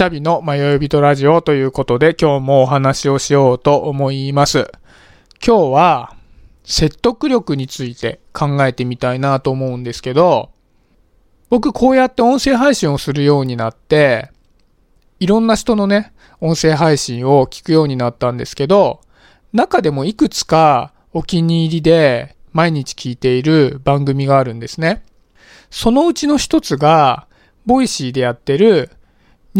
シャビの迷い人ラジオということで今日もお話をしようと思います。今日は説得力について考えてみたいなと思うんですけど、僕こうやって音声配信をするようになって、いろんな人のね、音声配信を聞くようになったんですけど、中でもいくつかお気に入りで毎日聞いている番組があるんですね。そのうちの一つが、 Voicy でやってる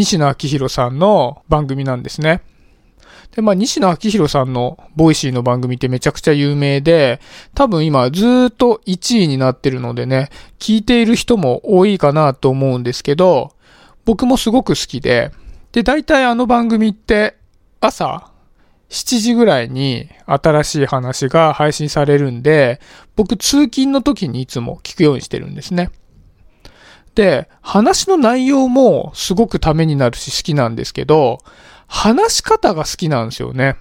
西野亮廣さんの番組なんですね。で、まあ、西野亮廣さんの Voicy の番組ってめちゃくちゃ有名で、多分今ずっと1位になってるのでね、聞いている人も多いかなと思うんですけど、僕もすごく好きで、で、大体あの番組って朝7時ぐらいに新しい話が配信されるんで、僕通勤の時にいつも聞くようにしてるんですね。で、話の内容もすごくためになるし好きなんですけど、話し方が好きなんですよね。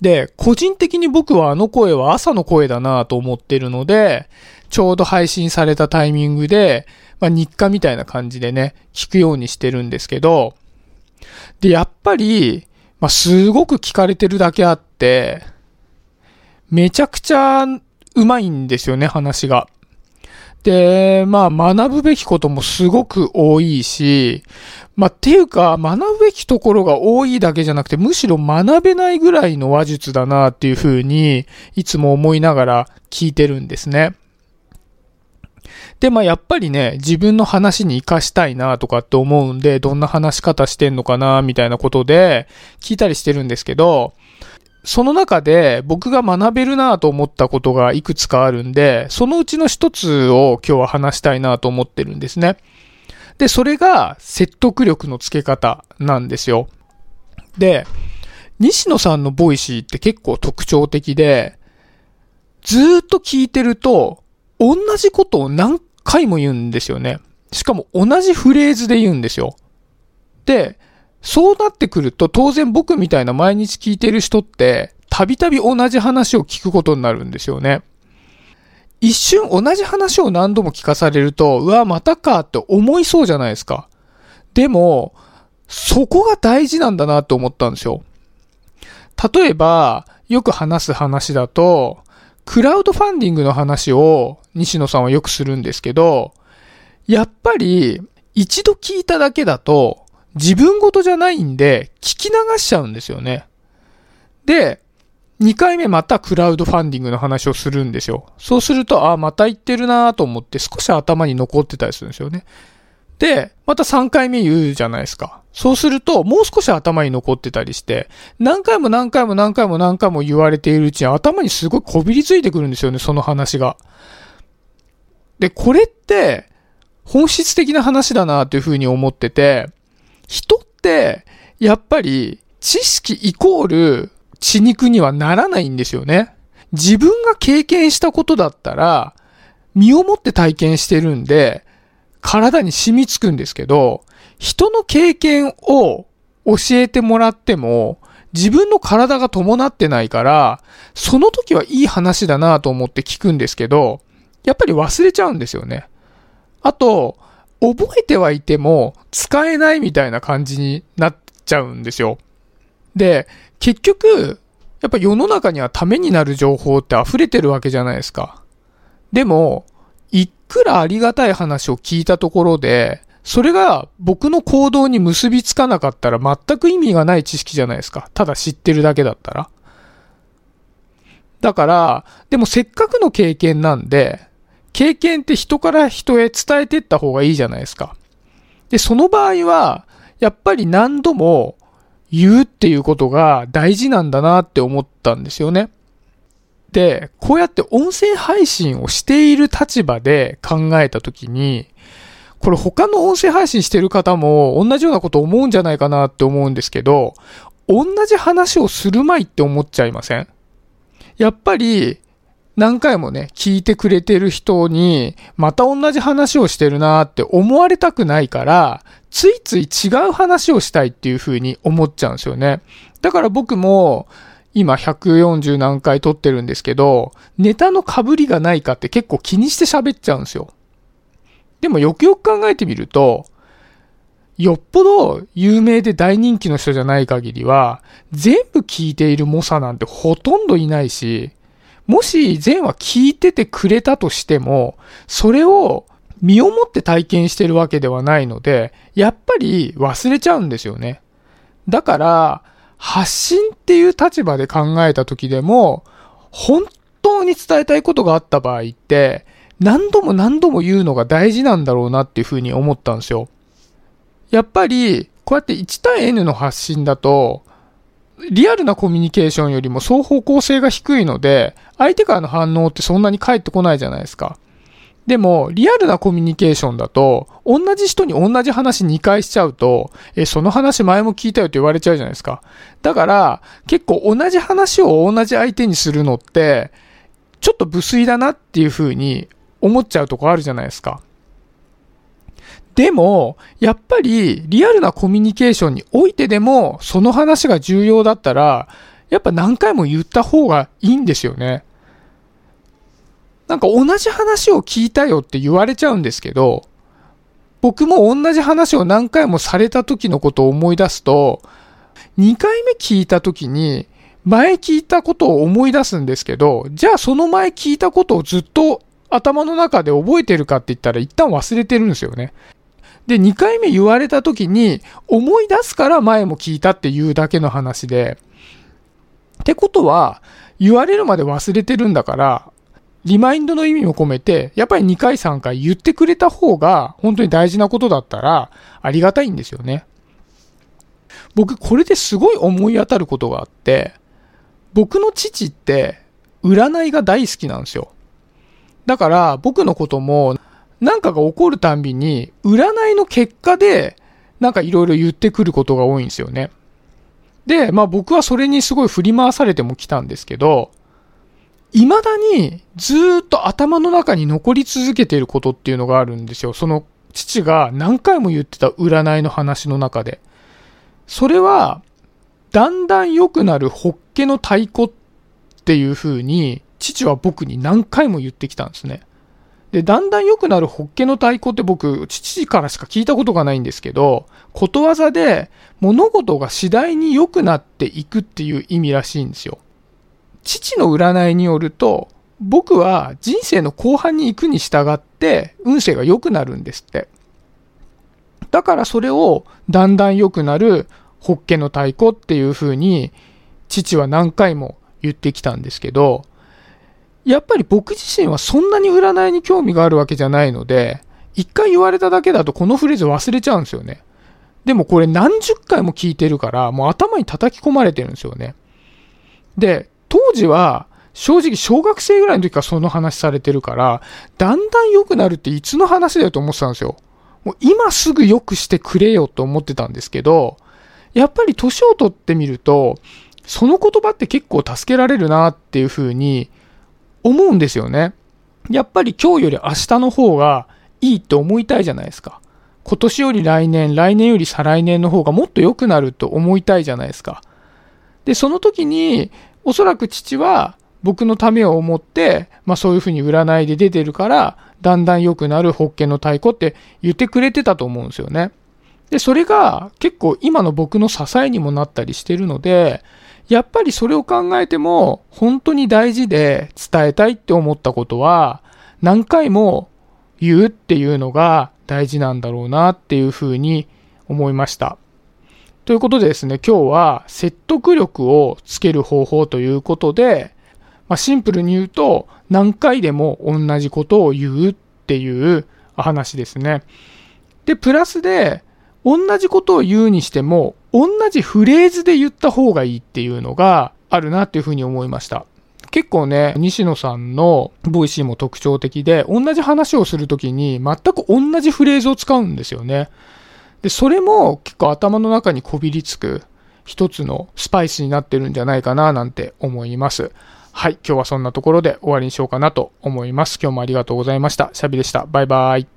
で、個人的に僕はあの声は朝の声だなと思ってるので、ちょうど配信されたタイミングで、まあ、日課みたいな感じでね、聞くようにしてるんですけど、で、やっぱり、まあ、すごく聞かれてるだけあって、めちゃくちゃうまいんですよね、話が。で、まあ学ぶべきこともすごく多いし、まあっていうか学ぶべきところが多いだけじゃなくてむしろ学べないぐらいの話術だなっていうふうにいつも思いながら聞いてるんですね。で、まあやっぱりね、自分の話に活かしたいなとかって思うんで、どんな話し方してんのかなみたいなことで聞いたりしてるんですけど、その中で僕が学べるなと思ったことがいくつかあるんで、そのうちの一つを今日は話したいなと思ってるんですね。で、それが説得力のつけ方なんですよ。で、西野さんの Voicy って結構特徴的で、ずーっと聞いてると、同じことを何回も言うんですよね。しかも同じフレーズで言うんですよ。で、そうなってくると、当然僕みたいな毎日聞いてる人って、たびたび同じ話を聞くことになるんですよね。一瞬同じ話を何度も聞かされると、うわ、またかって思いそうじゃないですか。でも、そこが大事なんだなって思ったんですよ。例えば、よく話す話だと、クラウドファンディングの話を西野さんはよくするんですけど、やっぱり一度聞いただけだと、自分事じゃないんで、聞き流しちゃうんですよね。で、2回目またクラウドファンディングの話をするんですよ。そうすると、ああ、また言ってるなと思って少し頭に残ってたりするんですよね。で、また3回目言うじゃないですか。そうすると、もう少し頭に残ってたりして、何回も何回も何回も何回も言われているうちに頭にすごいこびりついてくるんですよね、その話が。で、これって、本質的な話だなというふうに思ってて、人って、やっぱり、知識イコール血肉にはならないんですよね。自分が経験したことだったら、身をもって体験してるんで、体に染みつくんですけど、人の経験を教えてもらっても、自分の体が伴ってないから、その時はいい話だなと思って聞くんですけど、やっぱり忘れちゃうんですよね。あと、覚えてはいても使えないみたいな感じになっちゃうんですよ。で、結局、やっぱ世の中にはためになる情報って溢れてるわけじゃないですか。でも、いくらありがたい話を聞いたところで、それが僕の行動に結びつかなかったら全く意味がない知識じゃないですか。ただ知ってるだけだったら。だから、でもせっかくの経験なんで、経験って人から人へ伝えていった方がいいじゃないですか。で、その場合は、やっぱり何度も言うっていうことが大事なんだなって思ったんですよね。で、こうやって音声配信をしている立場で考えたときに、これ他の音声配信してる方も同じようなこと思うんじゃないかなって思うんですけど、同じ話をするまいって思っちゃいません？やっぱり何回もね、聞いてくれてる人に、また同じ話をしてるなーって思われたくないから、ついつい違う話をしたいっていう風に思っちゃうんですよね。だから僕も、今140何回撮ってるんですけど、ネタの被りがないかって結構気にして喋っちゃうんですよ。でもよくよく考えてみると、よっぽど有名で大人気の人じゃない限りは、全部聞いている猛者なんてほとんどいないし、もし全話聞いててくれたとしても、それを身をもって体験してるわけではないので、やっぱり忘れちゃうんですよね。だから、発信っていう立場で考えた時でも、本当に伝えたいことがあった場合って、何度も何度も言うのが大事なんだろうなっていうふうに思ったんですよ。やっぱり、こうやって1対 N の発信だと、リアルなコミュニケーションよりも双方向性が低いので、相手からの反応ってそんなに返ってこないじゃないですか。でも、リアルなコミュニケーションだと、同じ人に同じ話2回しちゃうと、え、その話前も聞いたよって言われちゃうじゃないですか。だから、結構同じ話を同じ相手にするのって、ちょっと無粋だなっていう風に思っちゃうとこあるじゃないですか。でも、やっぱりリアルなコミュニケーションにおいてでも、その話が重要だったら、やっぱ何回も言った方がいいんですよね。なんか同じ話を聞いたよって言われちゃうんですけど、僕も同じ話を何回もされた時のことを思い出すと、2回目聞いた時に、前聞いたことを思い出すんですけど、じゃあその前聞いたことをずっと頭の中で覚えてるかって言ったら一旦忘れてるんですよね。で、2回目言われた時に思い出すから前も聞いたっていうだけの話で、ってことは、言われるまで忘れてるんだから、リマインドの意味も込めて、やっぱり2回3回言ってくれた方が本当に大事なことだったらありがたいんですよね。僕これですごい思い当たることがあって、僕の父って占いが大好きなんですよ。だから僕のこともなんかが起こるたんびに、占いの結果で、なんかいろいろ言ってくることが多いんですよね。で、まあ僕はそれにすごい振り回されても来たんですけど、未だにずっと頭の中に残り続けていることっていうのがあるんですよ。その父が何回も言ってた占いの話の中で。それは、だんだん良くなるホッケの太鼓っていう風に、父は僕に何回も言ってきたんですね。で、だんだん良くなるホッケの太鼓って僕、父からしか聞いたことがないんですけど、ことわざで物事が次第に良くなっていくっていう意味らしいんですよ。父の占いによると、僕は人生の後半に行くに従って運勢が良くなるんですって。だからそれをだんだん良くなるホッケの太鼓っていう風に父は何回も言ってきたんですけど、やっぱり僕自身はそんなに占いに興味があるわけじゃないので、一回言われただけだとこのフレーズ忘れちゃうんですよね。でもこれ何十回も聞いてるから、もう頭に叩き込まれてるんですよね。で、当時は、正直小学生ぐらいの時からその話されてるから、だんだん良くなるっていつの話だよと思ってたんですよ。もう今すぐ良くしてくれよと思ってたんですけど、やっぱり年を取ってみると、その言葉って結構助けられるなっていう風に思うんですよね。やっぱり今日より明日の方がいいって思いたいじゃないですか。今年より来年、来年より再来年の方がもっと良くなると思いたいじゃないですか。で、その時に、おそらく父は僕のためを思って、まあそういうふうに占いで出てるから、だんだん良くなるホッケの太鼓って言ってくれてたと思うんですよね。で、それが結構今の僕の支えにもなったりしてるので、やっぱりそれを考えても本当に大事で伝えたいって思ったことは何回も言うっていうのが大事なんだろうなっていうふうに思いました。ということでですね、今日は説得力をつける方法ということで、まあ、シンプルに言うと何回でも同じことを言うっていう話ですね。で、プラスで同じことを言うにしても同じフレーズで言った方がいいっていうのがあるなっていうふうに思いました。結構ね、西野さんの Voicy も特徴的で、同じ話をするときに全く同じフレーズを使うんですよね。で、それも結構頭の中にこびりつく一つのスパイスになってるんじゃないかななんて思います。はい、今日はそんなところで終わりにしようかなと思います。今日もありがとうございました。シャビでした。バイバイ。